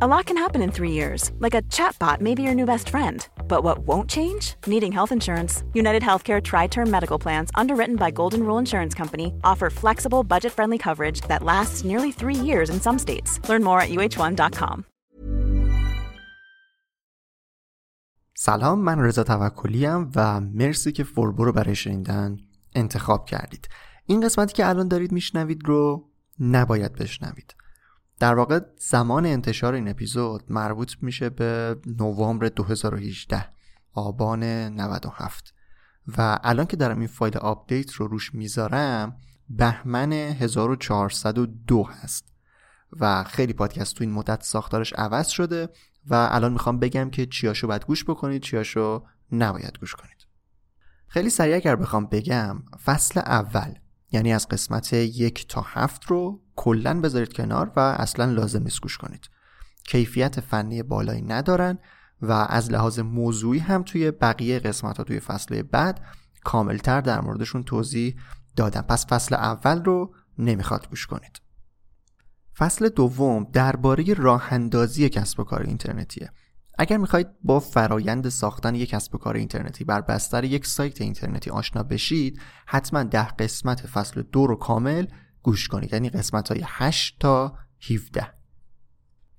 A lot can happen in three years, like a chatbot may be your new best friend. But what won't change? Needing health insurance. United Healthcare Tri Term Medical Plans, underwritten by Golden Rule Insurance Company, offer flexible, budget friendly coverage that lasts nearly three years in some states. Learn more at uh1.com. سلام من رضا توکلی و مرسی که فوربو رو برای شنیدن انتخاب کردید. این قسمتی که الان دارید میشنوید رو نباید بشنوید. در واقع زمان انتشار این اپیزود مربوط میشه به نوامبر 2018 آبان 97 و الان که دارم این فایل آپدیت رو روش می‌ذارم بهمن 1402 هست. و خیلی پادکست تو این مدت ساختارش عوض شده و الان می‌خوام بگم که چیاشو باید گوش بکنید چیاشو نباید گوش کنید. خیلی سریع اگر بخوام بگم فصل اول یعنی از قسمت یک تا هفت رو کلا بذارید کنار و اصلا لازم نیست گوش کنید. کیفیت فنی بالایی ندارن و از لحاظ موضوعی هم توی بقیه قسمت ها توی فصل بعد کاملتر در موردشون توضیح دادم پس فصل اول رو نمی‌خواد گوش کنید. فصل دوم درباره راه اندازی کسب و کار اینترنتیه. اگر می‌خواید با فرایند ساختن یک کسب و کار اینترنتی بر بستر یک سایت اینترنتی آشنا بشید حتما ده قسمت فصل دو رو کامل گوش کنید. یعنی قسمت های 8 تا 17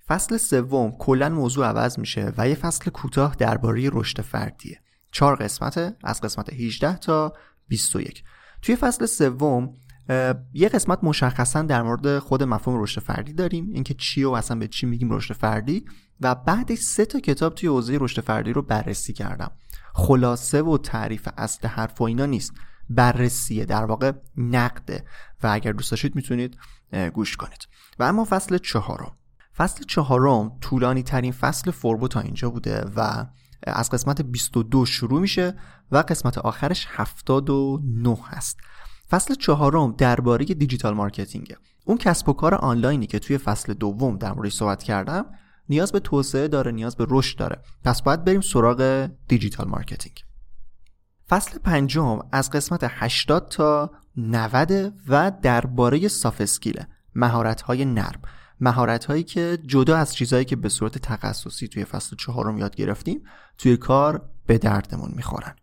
فصل سوم کلا موضوع عوض میشه و یه فصل کوتاه درباره رشد فردیه. چهار قسمته از قسمت 18 تا 21 توی فصل سوم یه قسمت مشخصا در مورد خود مفهوم رشد فردی داریم. اینکه چی و اصلا به چی میگیم رشد فردی. و بعدش سه تا کتاب توی حوزه رشد فردی رو بررسی کردم. خلاصه و تعریف اصل حرف و اینا نیست. بررسیه در واقع نقده. و اگر دوست داشتید می‌تونید گوش کنید. و اما فصل چهارم. فصل چهارم طولانی ترین فصل فوربو تا اینجا بوده و از قسمت 22 شروع میشه و قسمت آخرش 79 هست. فصل چهارم درباره digital marketing ه اون کسب و کار آنلاینی که توی فصل دوم در موردش صحبت کردم نیاز به توسعه داره نیاز به رشد داره. پس باید بریم سراغ digital marketing. فصل پنجم از قسمت 80 تا 90 و درباره ساف اسکیله مهارت های نرم. مهارت هایی که جدا از چیزهایی که به صورت تخصصی توی فصل چهارم یاد گرفتیم توی کار به دردمون می‌خورن.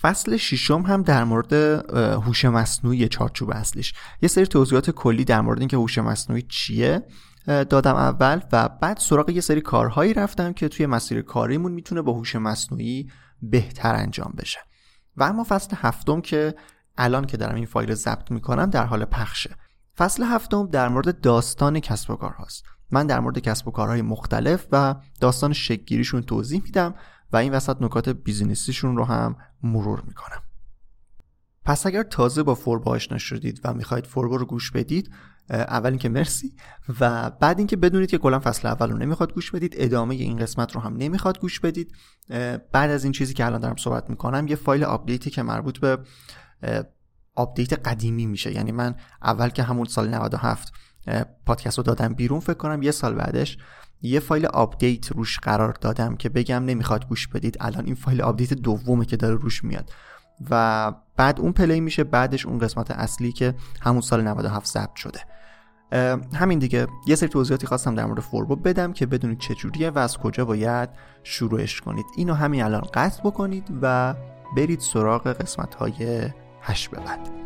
فصل ششم هم در مورد هوش مصنوعی چارچوب اصلیش. یه سری توضیحات کلی در مورد اینکه هوش مصنوعی چیه دادم اول و بعد سراغ یه سری کارهایی رفتم که توی مسیر کاریمون می‌تونه با هوش مصنوعی بهتر انجام بشه. و اما فصل هفتم که الان که دارم این فایل ضبط می‌کنم در حال پخشه. فصل هفتم در مورد داستان کسب و کار هاست من در مورد کسب و کارهای مختلف و داستان شکگیریشون توضیح میدم و این وسط نکات بیزینسیشون رو هم مرور می‌کنم. پس اگر تازه با فوربا آشنا شدید و می‌خواید فوربا رو گوش بدید اول اینکه مرسی و بعد اینکه بدونید که کلا فصل اول رو نمی‌خواد گوش بدید ادامه این قسمت رو هم نمی‌خواد گوش بدید. بعد از این چیزی که الان دارم صحبت می‌کنم یه فایل آپدیتی که مربوط به آپدیت قدیمی میشه. یعنی من اول که همون سال 97 پادکست رو دادم بیرون فکر کنم یه سال بعدش یه فایل آپدیت روش قرار دادم که بگم نمی‌خواد گوش بدید. الان این فایل آپدیت دومه که داره روش میاد. و بعد اون play میشه بعدش اون قسمت اصلی که همون سال 97 ضبط شده. همین دیگه. یه سری توضیحاتی خواستم در مورد فوربو بدم که بدونید چجوریه و از کجا باید شروعش کنید. اینو همین الان قطع بکنید و برید سراغ قسمت های هش به بعد.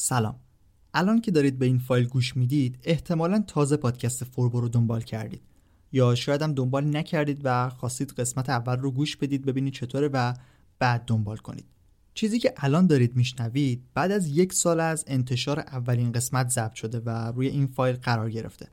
سلام. الان که دارید به این فایل گوش می‌دید احتمالا تازه پادکست فوربو رو دنبال کردید. یا شاید هم دنبال نکردید و خواستید قسمت اول رو گوش بدید ببینید چطوره و بعد دنبال کنید. چیزی که الان دارید میشنوید بعد از یک سال از انتشار اولین قسمت ضبط شده و روی این فایل قرار گرفته.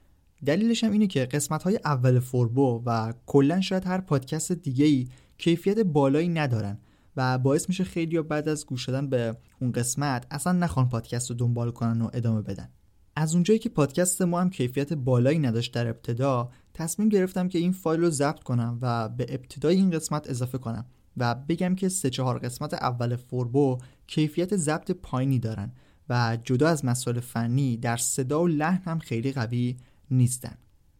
دلیلش هم اینه که قسمت های اول فوربو و کلا شاید هر پادکست دیگه ای کیفیت بالایی ندارن. و باعث میشه خیلی بعد از گوش دادن به اون قسمت اصلا نخوان پادکست رو دنبال کنن و ادامه بدن. از اونجایی که پادکست ما هم کیفیت بالایی نداشت در ابتدا تصمیم گرفتم که این فایل رو ضبط کنم و به ابتدای این قسمت اضافه کنم و بگم که سه چهار قسمت اول فوربو کیفیت ضبط پایینی دارن و جدا از مسائل فنی در صدا و لحن هم خیلی قوی نیستن.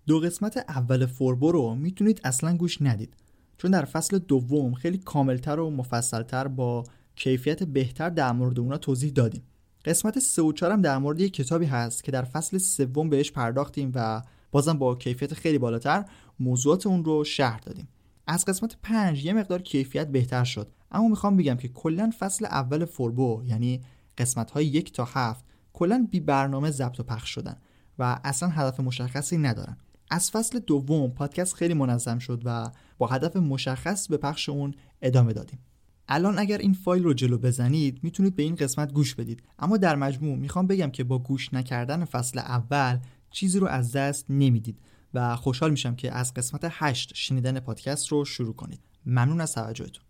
دو قسمت اول فوربو رو می‌تونید اصلا گوش ندید. چون در فصل دوم خیلی کاملتر و مفصلتر با کیفیت بهتر در مورد اونا توضیح دادیم. قسمت سه و هم در مورد یک کتابی هست که در فصل سوم بهش پرداختیم و بازم با کیفیت خیلی بالاتر موضوعات اون رو شهر دادیم. از قسمت پنج یه مقدار کیفیت بهتر شد. اما می‌خوام بگم که کلا فصل اول فوربو یعنی قسمت های یک تا هفت کلا بی برنامه ضبط و پخش شدن و اصلا هدف مشخصی ندارن. از فصل دوم پادکست خیلی منظم شد و با هدف مشخص به پخش اون ادامه دادیم. الان اگر این فایل رو جلو بزنید می‌تونید به این قسمت گوش بدید. اما در مجموع می‌خوام بگم که با گوش نکردن فصل اول چیزی رو از دست نمی‌دید و خوشحال میشم که از قسمت 8 شنیدن پادکست رو شروع کنید. ممنون از توجهتون.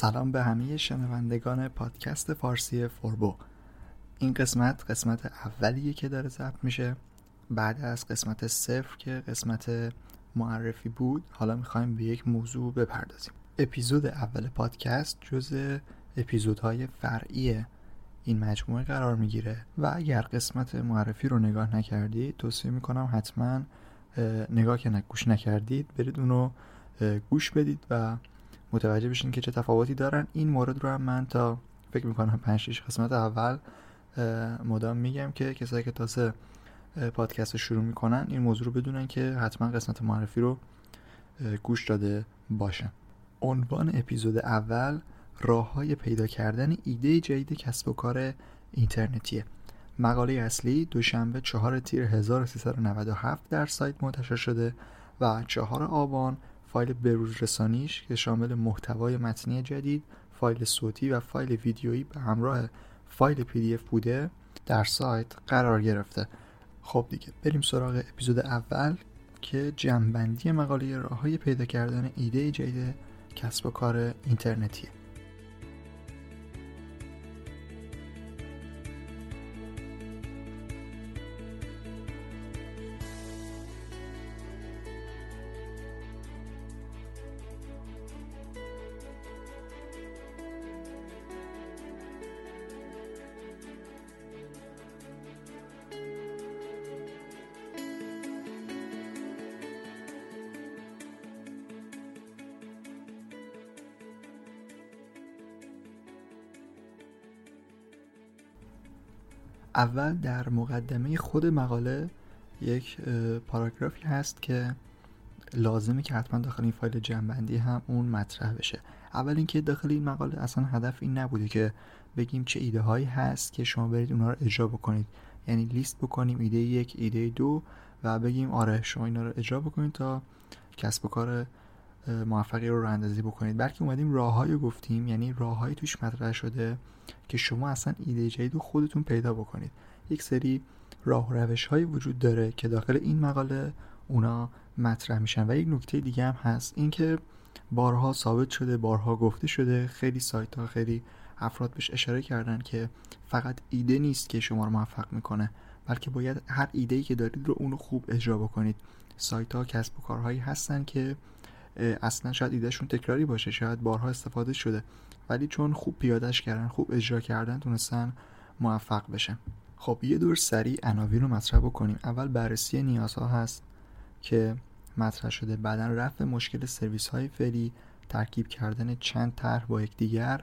سلام به همه شنوندگان پادکست فارسی فوربو. این قسمت قسمت اولیه که داره ضبط میشه. بعد از قسمت صفر که قسمت معرفی بود حالا می‌خوایم به یک موضوع بپردازیم. اپیزود اول پادکست جز اپیزودهای فرعی این مجموعه قرار می‌گیره. و اگر قسمت معرفی رو نگاه نکردید توصیه می‌کنم حتما نگاه که گوش نکردید برید اونو گوش بدید و متوجه بشین که چه تفاوتی دارن. این مورد رو هم من تا فکر می‌کنم 5 قسمت اول مدام میگم که کسایی که تازه پادکست رو شروع می‌کنن این موضوع رو بدونن که حتما قسمت معرفی رو گوش داده باشن. عنوان اپیزود اول راه های پیدا کردن ایده جدید کسب و کار اینترنتیه. مقاله اصلی دوشنبه 4 تیر 1397 در سایت منتشر شده و 4 آبان فایل بروز رسانیش که شامل محتوای متنی جدید فایل صوتی و فایل ویدیویی به همراه فایل پی بوده در سایت قرار گرفته. خب دیگه بریم سراغ اپیزود اول که جمعبندی مقاله راه های پیدا کردن ایده جدید کسب و کار اینترنتیه. اول در مقدمه خود مقاله یک پاراگرافی هست که لازمه که حتما داخل این فایل جنبندی هم اون مطرح بشه. اول اینکه داخل این مقاله اصلا هدف این نبوده که بگیم چه ایده هایی هست که شما برید اونها رو اجرا بکنید. یعنی لیست بکنیم ایده یک ایده دو و بگیم آره شما اینا رو اجرا بکنید تا کسب و کار موفقی رو اندازی بکنید. بلکه اومدیم راههایی گفتیم یعنی راههایی توش مطرح شده که شما اصلا ایده جدید رو خودتون پیدا بکنید. یک سری راه و روش هایی وجود داره که داخل این مقاله اونا مطرح میشن. و یک نکته دیگه هم هست اینکه بارها ثابت شده بارها گفته شده خیلی سایت ها خیلی افراد بهش اشاره کردن که فقط ایده نیست که شما رو موفق می‌کنه بلکه باید هر ایده ای که دارید رو اونو خوب اجرا بکنید. سایت ها کسب و کارهایی هستن که اصلا شاید ایدهشون تکراری باشه شاید بارها استفاده شده ولی چون خوب پیادش کردن خوب اجرا کردن تونستن موفق بشن. خب یه دور سریع عناوین رو مطرح بکنیم. اول بررسی نیازها هست که مطرح شده. بعدا رفع مشکل سرویس های فعلی ترکیب کردن چند طرح با یکدیگر.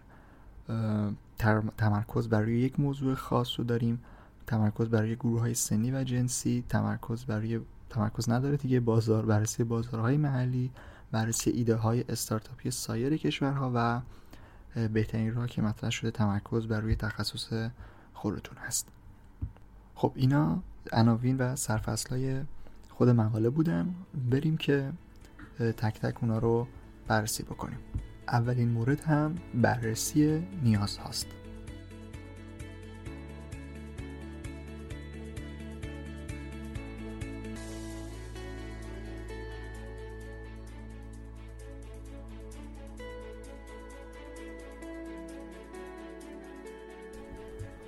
تمرکز برای یک موضوع خاص رو داریم. تمرکز برای گروه های سنی و جنسی. تمرکز برای تمرکز نداره دیگه. بازار بررسی بازارهای محلی. بررسی ایده های استارتاپی سایر کشورها و بهترین راه که مطرح شده تمرکز بر روی تخصص خودتون هست. خب اینا عناوین و سرفصلای خود مقاله بودن. بریم که تک تک اونا رو بررسی بکنیم. اولین مورد هم بررسی نیاز هاست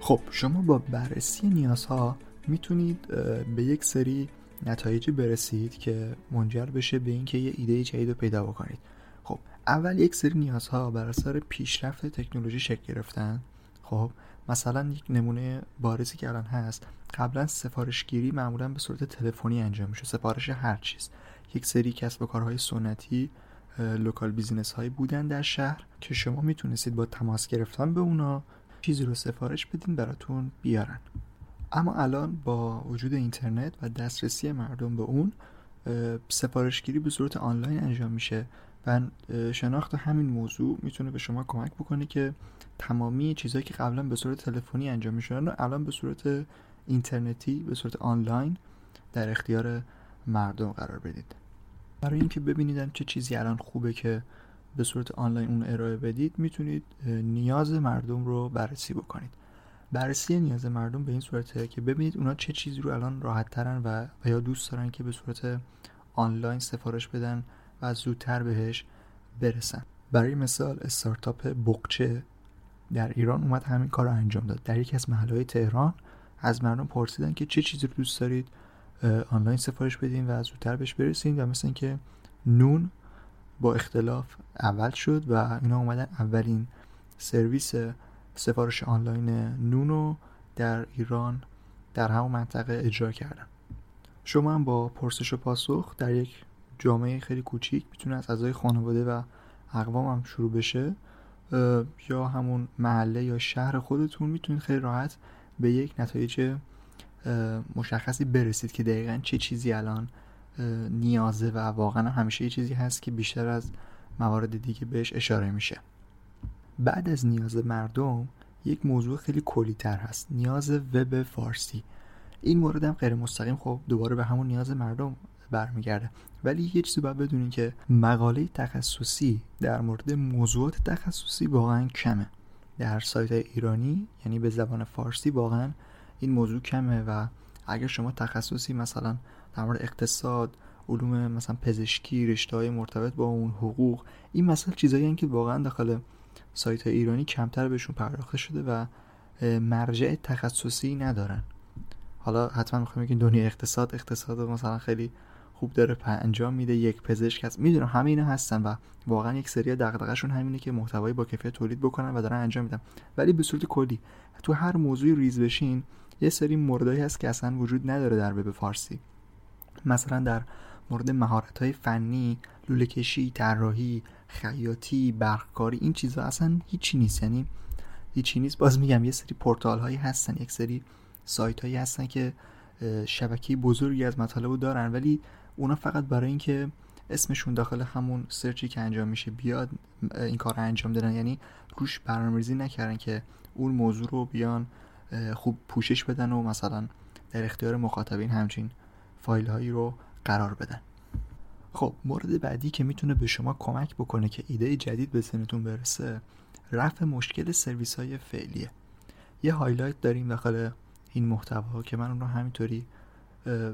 خب شما با بررسی نیازها می‌تونید به یک سری نتایجی برسید که منجر بشه به اینکه یه ایده جدید رو پیدا بکنید. خب اول یک سری نیازها بر اثر پیشرفت تکنولوژی شکل گرفتن. خب مثلا یک نمونه بارزی که الان هست قبلا سفارشگیری معمولا به صورت تلفنی انجام میشه سفارش هر چیز. یک سری کسب و کارهای سنتی local business هایی بودن در شهر که شما می‌تونستید با تماس گرفتن به اونا چیزی رو سفارش بدین براتون بیارن. اما الان با وجود اینترنت و دسترسی مردم به اون سفارشگیری به صورت آنلاین انجام میشه و شناخت همین موضوع می‌تونه به شما کمک بکنه که تمامی چیزهایی که قبلا به صورت تلفنی انجام می‌شدن رو الان به صورت اینترنتی به صورت آنلاین در اختیار مردم قرار بدید. برای اینکه ببینیدن چه چیزی الان خوبه که به صورت آنلاین اون ارائه بدید می‌تونید نیاز مردم رو بررسی بکنید. بررسی نیاز مردم به این صورته که ببینید اونا چه چیزی رو الان راحت ترن و, و یا دوست دارن که به صورت آنلاین سفارش بدن و زودتر بهش برسن. برای مثال استارتاپ بقچه در ایران اومد همین کار رو انجام داد. در یکی از محلهای تهران از مردم پرسیدن که چه چیزی رو دوست دارید آنلاین سفارش بدین و زودتر بهش برسین و مثل اینکه نون با اختلاف اول شد و اینا اومدن اولین سرویس سفارش آنلاین نونو در ایران در همون منطقه اجرا کردن. شما هم با پرسش و پاسخ در یک جامعه خیلی کوچیک می‌تونه از اعضای خانواده و اقوام هم شروع بشه یا همون محله یا شهر خودتون می‌تونید خیلی راحت به یک نتایج مشخصی برسید که دقیقا چه چیزی الان نیازه و واقعا همیشه یه چیزی هست که بیشتر از موارد دیگه بهش اشاره میشه. بعد از نیاز مردم یک موضوع خیلی کلی تر هست نیاز وب فارسی. این مورد هم غیر مستقیم خب دوباره به همون نیاز مردم برمیگرده. ولی یه چیزی باید بدونین که مقاله تخصصی در مورد موضوعات تخصصی واقعا کمه. در سایت ایرانی یعنی به زبان فارسی واقعا این موضوع کمه و اگر شما تخصصی مثلا در مورد اقتصاد علوم مثلا پزشکی رشته های مرتبط با اون حقوق این مثلا چیزایی که واقعا داخل سایت ایرانی کمتر بهشون پرداخته شده و مرجع تخصصی ندارن. حالا حتما می‌خوایم بگیم دنیا اقتصاد اقتصاد مثلا خیلی خوب داره انجام میده یک پزشک هست. می‌دونم همه اینا هستن و واقعا یک سری دغدغه‌شون همینه که محتوایی با کیفیت تولید بکنن و دارن انجام میدن. ولی به صورت کلی تو هر موضوعی ریز بشین یه سری موردایی هست که اصلا وجود نداره در وب فارسی. مثلا در مورد مهارت های فنی لوله کشی طراحی خیاطی برقکاری این چیزا اصلا هیچی نیست. یعنی هیچی نیست. باز میگم یه سری پورتال هایی هستن یک سری سایت هایی هستن که شبکه بزرگی از مطالب دارن. ولی اونا فقط برای اینکه اسمشون داخل همون سرچی که انجام میشه بیاد این کار رو انجام دادن. یعنی روش برنامه‌ریزی نکردن که اون موضوع رو بیان خوب پوشش بدن و مثلا در اختیار مخاطبین همچین فایل هایی رو قرار بدن. خب مورد بعدی که می‌تونه به شما کمک بکنه که ایده جدید به ذهنتون برسه رفع مشکل سرویس های فعلیه. یه highlight داریم داخل این محتوا که من اون رو همینطوری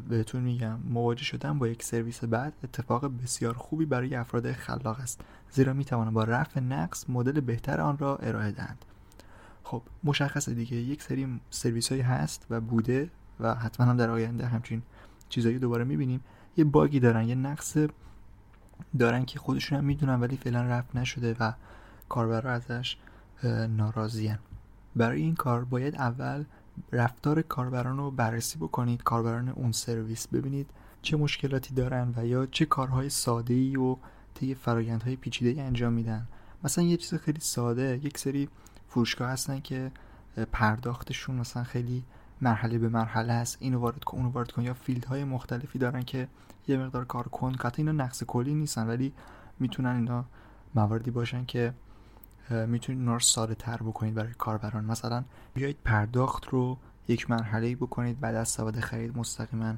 بهتون میگم. مواجه شدن با یک سرویس بعد اتفاق بسیار خوبی برای افراد خلاق است. زیرا می‌توانند با رفع نقص مدل بهتر آن را ارائه دهند. خب مشخصه دیگه. یک سری سرویس هایی هست و بوده و حتما هم در آینده همچین چیزایی دوباره می‌بینیم. یه باگی دارن یه نقص دارن که خودشون هم می‌دونن ولی فعلا رفت نشده و کاربرا ازش ناراضین برای این کار باید اول رفتار کاربران رو بررسی بکنید کاربران اون سرویس ببینید چه مشکلاتی دارن و یا چه کارهای ساده ای و طی فرایندهای پیچیده انجام میدن. مثلا یه چیز خیلی ساده یک سری فروشگاه هستن که پرداختشون مثلا خیلی مرحله به مرحله است. اینو وارد کن اونو وارد کن. یا field های مختلفی دارن که یه مقدار کار کنن قطعا اینا نقص کلی نیستن ولی می‌تونن اینا مواردی باشن که می‌تونید اونا رو ساده تر بکنید برای کاربران. مثلا بیایید پرداخت رو یک مرحله بکنید بعد از سواد خرید مستقیما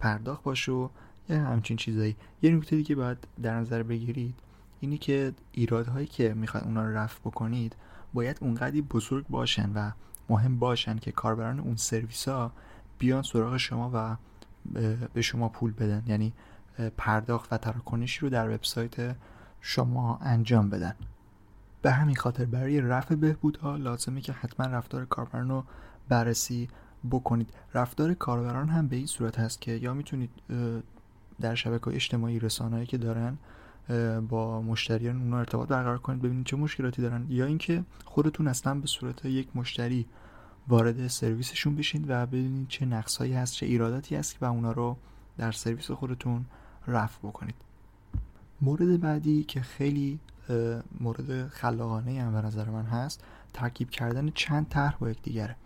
پرداخت باشه و یه همچین چیزایی. یه نکته دیگه باید در نظر بگیرید اینی که ایرادهایی که می‌خواید اونا رو رفع بکنید باید اونقدی بزرگ باشن و مهم باشن که کاربران اون سرویس ها بیان سراغ شما و به شما پول بدن. یعنی پرداخت و تراکنشی رو در وبسایت شما انجام بدن. به همین خاطر برای رفع بهبودها لازمه که حتما رفتار کاربران رو بررسی بکنید. رفتار کاربران هم به این صورت هست که یا می‌تونید در شبکه اجتماعی رسانه‌ای که دارن با مشتریان اونا ارتباط برقرار کنید ببینید چه مشکلاتی دارن. یا اینکه خودتون اصلا به صورت یک مشتری وارد سرویسشون بشین و ببینید چه نقصهایی هست چه ایراداتی هست و اونا رو در سرویس خودتون رفع بکنید. مورد بعدی که خیلی مورد خلاقانه هم به نظر من هست ترکیب کردن چند طرح با یکدیگره.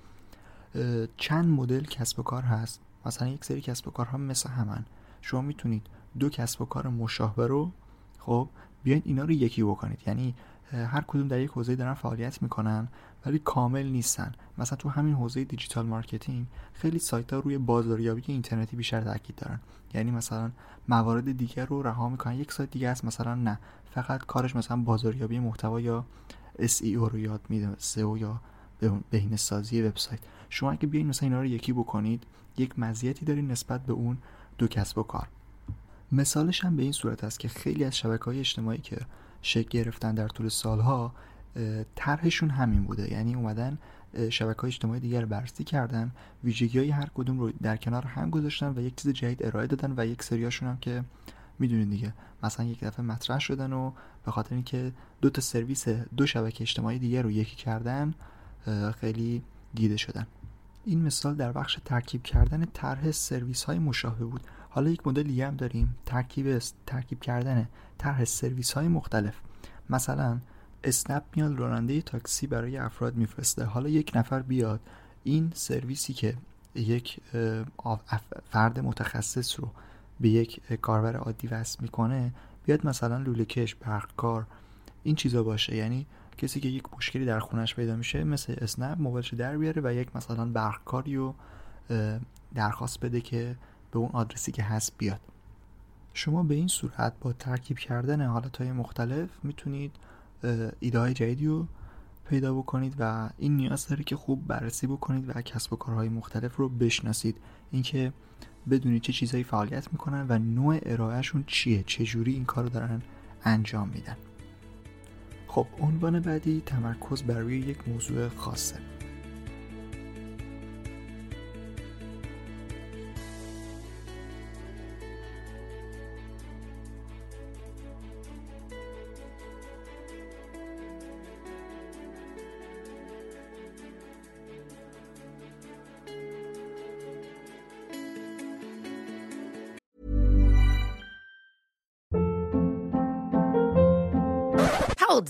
چند مدل کسب و کار هست؟ مثلا یک سری کسب و کارها مثل همن. شما می‌تونید دو کسب و کار مشابه رو خب بیاین اینا رو یکی بکنید. یعنی هر کدوم در یک حوزه دارن فعالیت می‌کنن ولی کامل نیستن. مثلا تو همین حوزه digital marketing خیلی سایت ها روی بازاریابی اینترنتی بیشتر تاکید دارن. یعنی مثلا موارد دیگر رو رها می‌کنن. یک سایت دیگه است مثلا نه. فقط کارش مثلا بازاریابی محتوا یا SEO رو یاد میده SEO یا بهینه سازی وبسایت. شما اگه بیاین مثلا اینا رو یکی بکنید یک مزیتی دارین نسبت به اون دو کسب و کار. مثالش هم به این صورت است که خیلی از شبکه های اجتماعی که شکل گرفتن در طول سالها طرحشون همین بوده. یعنی اومدن شبکه های اجتماعی دیگر بررسی کردن ویژگی های هر کدوم رو در کنار هم گذاشتن و یک چیز جدید ارائه دادن و یک سریاشون هم که می‌دونید دیگه مثلا یک دفعه مطرح شدن و به خاطر اینکه دو تا سرویس دو شبکه اجتماعی دیگر رو یکی کردن خیلی دیده شدن. این مثال در بخش ترکیب کردن طرح سرویس های مشابه بود. حالا یک مدل دیگه هم داریم. ترکیب ترکیب کردن طرح سرویس های مختلف. مثلا اسنپ میاد راننده تاکسی برای افراد میفرسته. حالا یک نفر بیاد این سرویسی که یک فرد متخصص رو به یک کاربر عادی وصل می‌کنه بیاد مثلا لوله کش برقکار این چیزا باشه. یعنی کسی که یک مشکلی در خونش پیدا میشه مثل اسنپ موبایلش در بیاره و یک مثلا برقکاری رو درخواست بده که به اون آدرسی که هست بیاد. شما به این صورت با ترکیب کردن حالت های مختلف می‌تونید ایده های جدیدی رو پیدا بکنید و این نیاز داره که خوب بررسی بکنید و کسب و کارهای مختلف رو بشناسید. اینکه بدونید چه چیزهایی فعالیت می‌کنن و نوع ارائهشون چیه چجوری این کار رو دارن انجام میدن. خب عنوان بعدی تمرکز بر روی یک موضوع خاصه.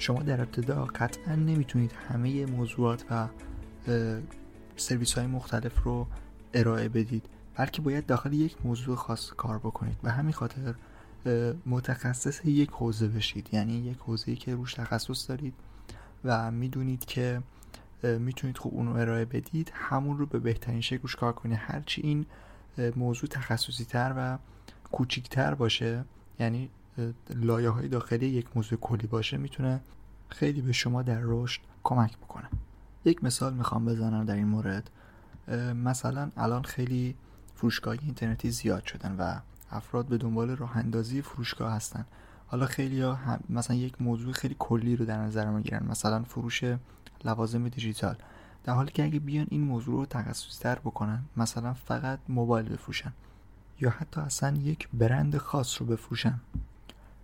شما در ابتدا قطعا نمی‌تونید همه موضوعات و سرویس های مختلف رو ارائه بدید بلکه باید داخل یک موضوع خاص کار بکنید. به همین خاطر متخصص یک حوزه بشید. یعنی یک حوزه‌ای که روش تخصص دارید و می‌دونید که می‌تونید خوب اون رو ارائه بدید. همون رو به بهترین شکل روش کار کنید. هرچی این موضوع تخصصی تر و کوچیکتر باشه یعنی لایه های داخلی یک موضوع کلی باشه می‌تونه خیلی به شما در رشد کمک بکنه. یک مثال می‌خوام بزنم در این مورد. مثلا الان خیلی فروشگاه اینترنتی زیاد شدن و افراد به دنبال راه اندازی فروشگاه هستن. حالا خیلی ها مثلا یک موضوع خیلی کلی رو در نظر می‌گیرن مثلا فروش لوازم دیجیتال. در حالی که اگه بیان این موضوع رو تخصصی تر بکنن مثلا فقط موبایل بفروشن یا حتی اصلا یک برند خاص رو بفروشن.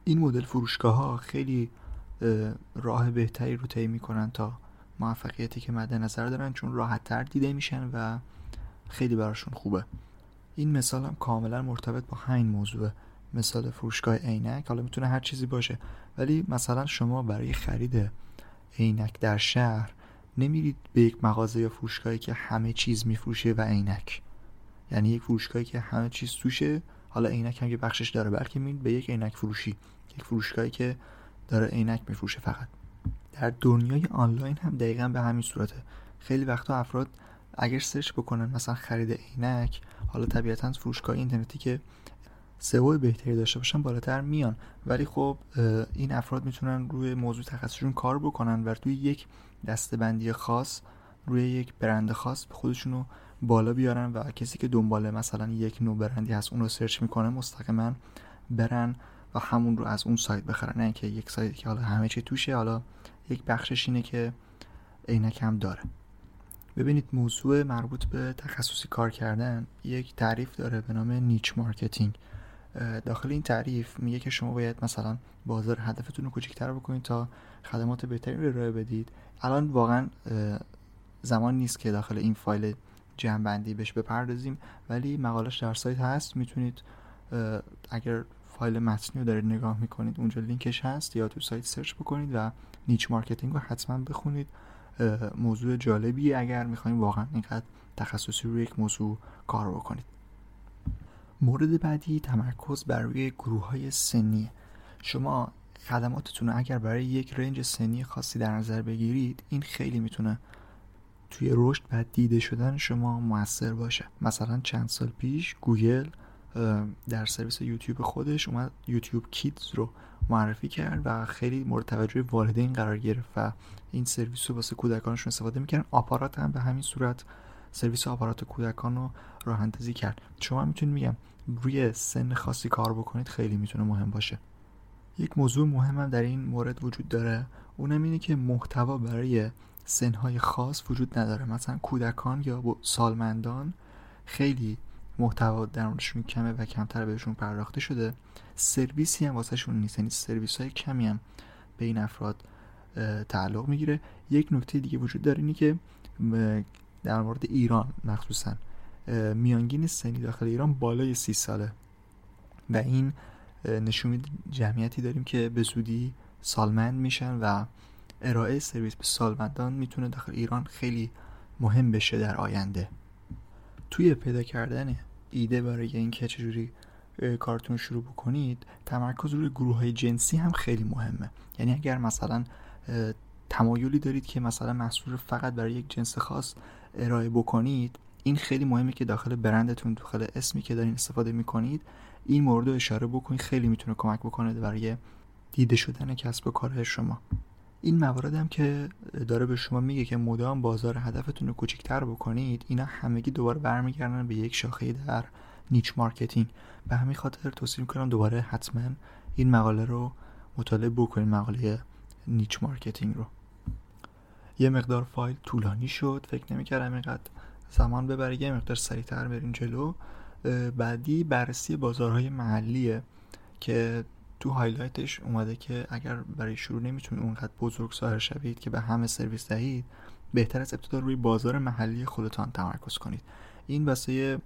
این مدل فروشگاه ها خیلی راه بهتری رو طی می‌کنن تا موفقیتی که مد نظر دارن چون راحت تر دیده میشن و خیلی براشون خوبه. این مثال هم کاملا مرتبط با همین موضوع مثال فروشگاه عینک. حالا می‌تونه هر چیزی باشه. ولی مثلا شما برای خرید عینک در شهر نمیرید به یک مغازه یا فروشگاهی که همه چیز میفروشه و عینک. یعنی یک فروشگاهی که همه چیز توشه حالا عینک هم یه بخشش داره بلکه میرید به یک عینک فروشی. یک فروشگاهی که داره عینک میفروشه فقط. در دنیای آنلاین هم دقیقا به همین صورته. خیلی وقتا افراد اگر سرچ بکنن مثلا خرید عینک حالا طبیعتا فروشگاه اینترنتی که سئو بهتری داشته باشن بالاتر میان. ولی خب این افراد می‌تونن روی موضوع تخصصشون کار بکنن و روی یک دستبندی خاص روی یک برند خاص خودشون رو بالا بیارن و کسی که دنبال مثلا یک نوع برندی هست اون رو سرچ می‌کنه مستقیما برن و همون رو از اون سایت بخرن نه اینکه یک سایتی که حالا همه چی توشه حالا یک بخشش اینه که عینک هم داره. ببینید موضوع مربوط به تخصصی کار کردن یک تعریف داره به نام niche marketing. داخل این تعریف میگه که شما باید مثلا بازار هدفتون رو کوچکتر بکنید تا خدمات بهتری رو ارائه بدید. الان واقعا زمان نیست که داخل این فایل جمعبندی بهش بپردازیم ولی مقالش در سایت هست. می‌تونید اگر فایل متنی رو دارید نگاه می‌کنید اونجا لینکش هست یا تو سایت سرچ بکنید و niche marketing رو حتما بخونید. موضوع جالبی اگر می‌خوایم واقعا اینقدر تخصصی روی یک موضوع کار بکنید. مورد بعدی تمرکز بر روی گروه های سنی شما خدماتتون اگر برای یک range سنی خاصی در نظر بگیرید این خیلی می‌تونه توی رشد و دیده شدن شما موثر باشه. مثلا چند سال پیش گوگل در سرویس یوتیوب خودش اومد YouTube Kids رو معرفی کرد و خیلی مورد توجه والدین قرار گرفت و این سرویس رو واسه کودکانشون استفاده می‌کردن آپارات هم به همین صورت سرویس آپارات کودکان رو راه اندازی کرد. شما می‌تونید میگم روی سن خاصی کار بکنید خیلی می‌تونه مهم باشه. یک موضوع مهم هم در این مورد وجود داره. اونم اینه که محتوا برای سنهای خاص وجود نداره. مثلا کودکان یا سالمندان خیلی محتوا درونشون کمه و کمتر بهشون پرداخته شده. سرویسی هم واسه شون نیست. یعنی سرویس های کمی هم به این افراد تعلق می‌گیره. یک نکته دیگه وجود داره اینی که در مورد ایران مخصوصا میانگین سنی داخل ایران بالای سی ساله. و این نشون میده جمعیتی داریم که به زودی سالمند میشن و ارائه سرویس به سالمندان می‌تونه داخل ایران خیلی مهم بشه در آینده. توی پیدا کردن ایده برای اینکه چجوری کارتون شروع بکنید تمرکز روی گروه های جنسی هم خیلی مهمه. یعنی اگر مثلا تمایلی دارید که مثلا محصول فقط برای یک جنس خاص ارائه بکنید این خیلی مهمه که داخل برندتون داخل اسمی که دارین استفاده می‌کنید این مورد رو اشاره بکنید. خیلی می‌تونه کمک بکنه برای دیده شدن کسب و کارهای شما. این موارد هم که داره به شما میگه که مدام بازار هدفتون رو کوچیکتر بکنید اینا همگی دوباره برمیگردن به یک شاخه در niche marketing. به همین خاطر توصیه می‌کنم دوباره حتما این مقاله رو مطالعه بکنید مقاله niche marketing رو. یه مقدار فایل طولانی شد فکر نمی‌کردم اینقدر زمان ببره. یه مقدار سریعتر بریم جلو. بعدی بررسی بازارهای محلیه که تو highlight ش اومده که اگر برای شروع نمی‌تونید اونقدر بزرگ ظاهر شوید که به همه سرویس دهید بهتر از ابتدا روی بازار محلی خودتان تمرکز کنید. این واسه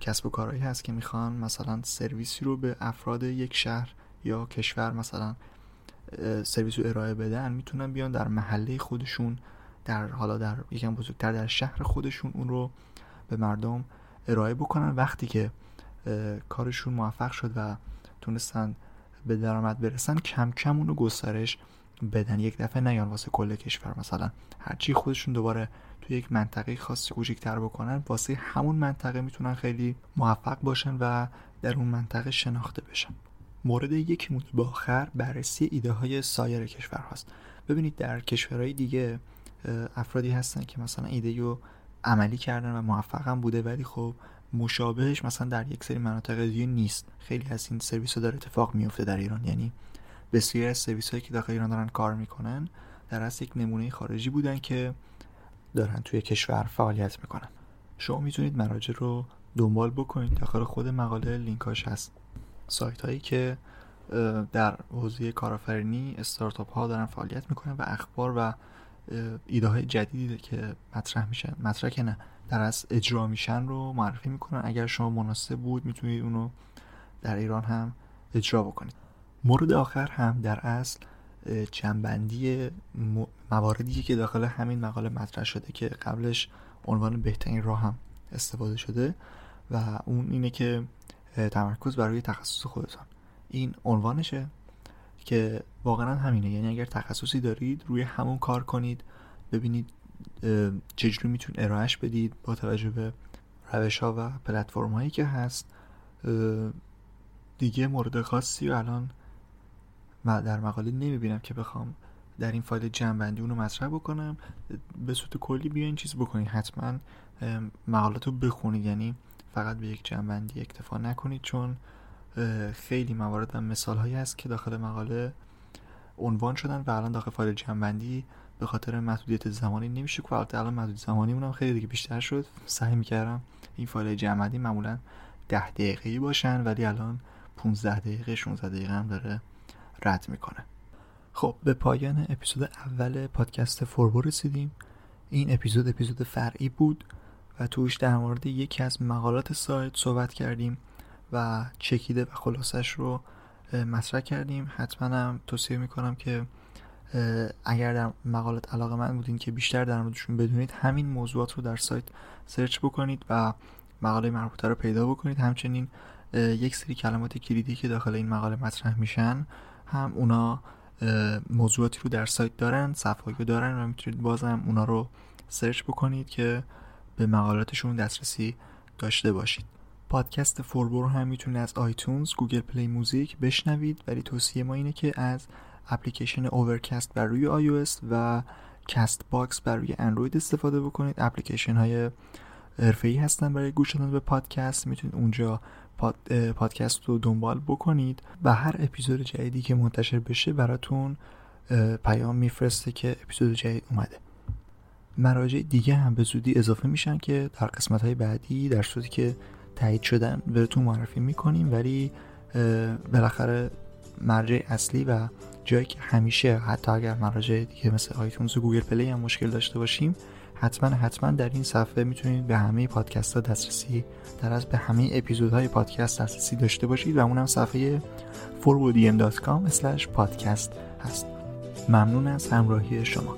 کسب و کارهایی هست که می‌خوان مثلا سرویسی رو به افراد یک شهر یا کشور مثلا سرویس رو ارائه بدن می‌تونن بیان در محله خودشون در حالا در یکم بزرگتر در شهر خودشون اون رو به مردم ارائه بکنن. وقتی که کارشون موفق شد و تونستن به درآمد برسن کم کم اونو گسترش بدن. یک دفعه نیان واسه کل کشور مثلا. هرچی خودشون دوباره توی یک منطقه خاصی کوچیک‌تر بکنن واسه همون منطقه می‌تونن خیلی موفق باشن و در اون منطقه شناخته بشن. مورد یک مورد آخر بررسی ایده های سایر کشور هاست. ببینید در کشورهای دیگه افرادی هستن که مثلا ایده رو عملی کردن و موفقم بوده ولی خب مشابهش مثلا در یک سری مناطق دیگه نیست. خیلی از این سرویس ها داره اتفاق میفته در ایران. یعنی بسیاری از سرویس هایی که داخل ایران دارن کار می‌کنن در اصل یک نمونه خارجی بودن که دارن توی کشور فعالیت می‌کنن. شما می‌تونید مراجع رو دنبال بکنید. داخل خود مقاله لینکاش هست. سایت هایی که در حوزه کارآفرینی استارتاپ ها دارن فعالیت می‌کنن و اخبار و ایده های جدیدی که مطرح میشن مطرح که نه. در از اجرا میشن رو معرفی می‌کنن. اگر شما مناسب بود می‌تونید اونو در ایران هم اجرا بکنید مورد آخر هم در اصل جنبندی مواردی که داخل همین مقاله مطرح شده که قبلش عنوان بهترین راه هم استفاده شده و اون اینه که تمرکز بر روی تخصص خودتان. این عنوانشه که واقعا همینه. یعنی اگر تخصصی دارید روی همون کار کنید ببینید چجوری می‌تونید ارائهش بدید با توجه به روش ها و پلتفرم هایی که هست؟ دیگه مورد خاصی و الان در مقاله نمی‌بینم که بخوام در این فایل جنبندی اونو مطرح بکنم. به صورت کلی بیاین چیز بکنید حتما مقالات رو بخونید. یعنی فقط به یک جنبندی اکتفا نکنید چون خیلی موارد و مثال هایی هست که داخل مقاله عنوان شدن و الان داخل فایل جنبندی به خاطر محدودیت زمانی نمیشه که البته الان محدودیت زمانی اونم خیلی دیگه بیشتر شد. سعی می‌کردم این فایل جنبندی معمولا ده دقیقه باشن ولی الان 15 دقیقه 16 دقیقه هم داره رد می‌کنه. خب به پایان اپیزود اول پادکست فوربو رسیدیم. این اپیزود اپیزود فرعی بود و توش در مورد یکی از مقالات سایت صحبت کردیم و چکیده و خلاصش رو مطرح کردیم. حتما هم توصیه می‌کنم که اگر در مقالات علاقه من بودین که بیشتر در موردشون بدونید همین موضوعات رو در سایت سرچ بکنید و مقاله مربوطه رو پیدا بکنید. همچنین یک سری کلمات کلیدی که داخل این مقاله مطرح میشن هم اونا موضوعاتی رو در سایت دارن صفحه دارن و می‌تونید بازم اونا رو سرچ بکنید که به مقالاتشون دسترسی داشته باشید. پادکست فوربور هم می‌تونید از iTunes Google Play Music بشنوید. ولی توصیه ما اینه که از اپلیکیشن Overcast بر روی iOS و Castbox بر روی اندروید استفاده بکنید. اپلیکیشن های حرفه‌ای هستن برای گوش دادن به پادکست. می‌تونید اونجا پادکست رو دنبال بکنید و هر اپیزود جدیدی که منتشر بشه براتون پیام میفرسته که اپیزود جدید اومده. مراجع دیگه هم به زودی اضافه میشن که در قسمت های بعدی در صورتی که تایید شدن بهتون معرفی می‌کنیم. ولی بالاخره مرجع اصلی و جایی که همیشه حتی اگر مراجع دیگه مثل iTunes و Google Play هم مشکل داشته باشیم حتما حتما در این صفحه می‌تونید به همه پادکست ها دسترسی در از به همه اپیزودهای پادکست دسترسی داشته باشید و اونم صفحه forwardiem.com پادکست هست. ممنون از همراهی شما.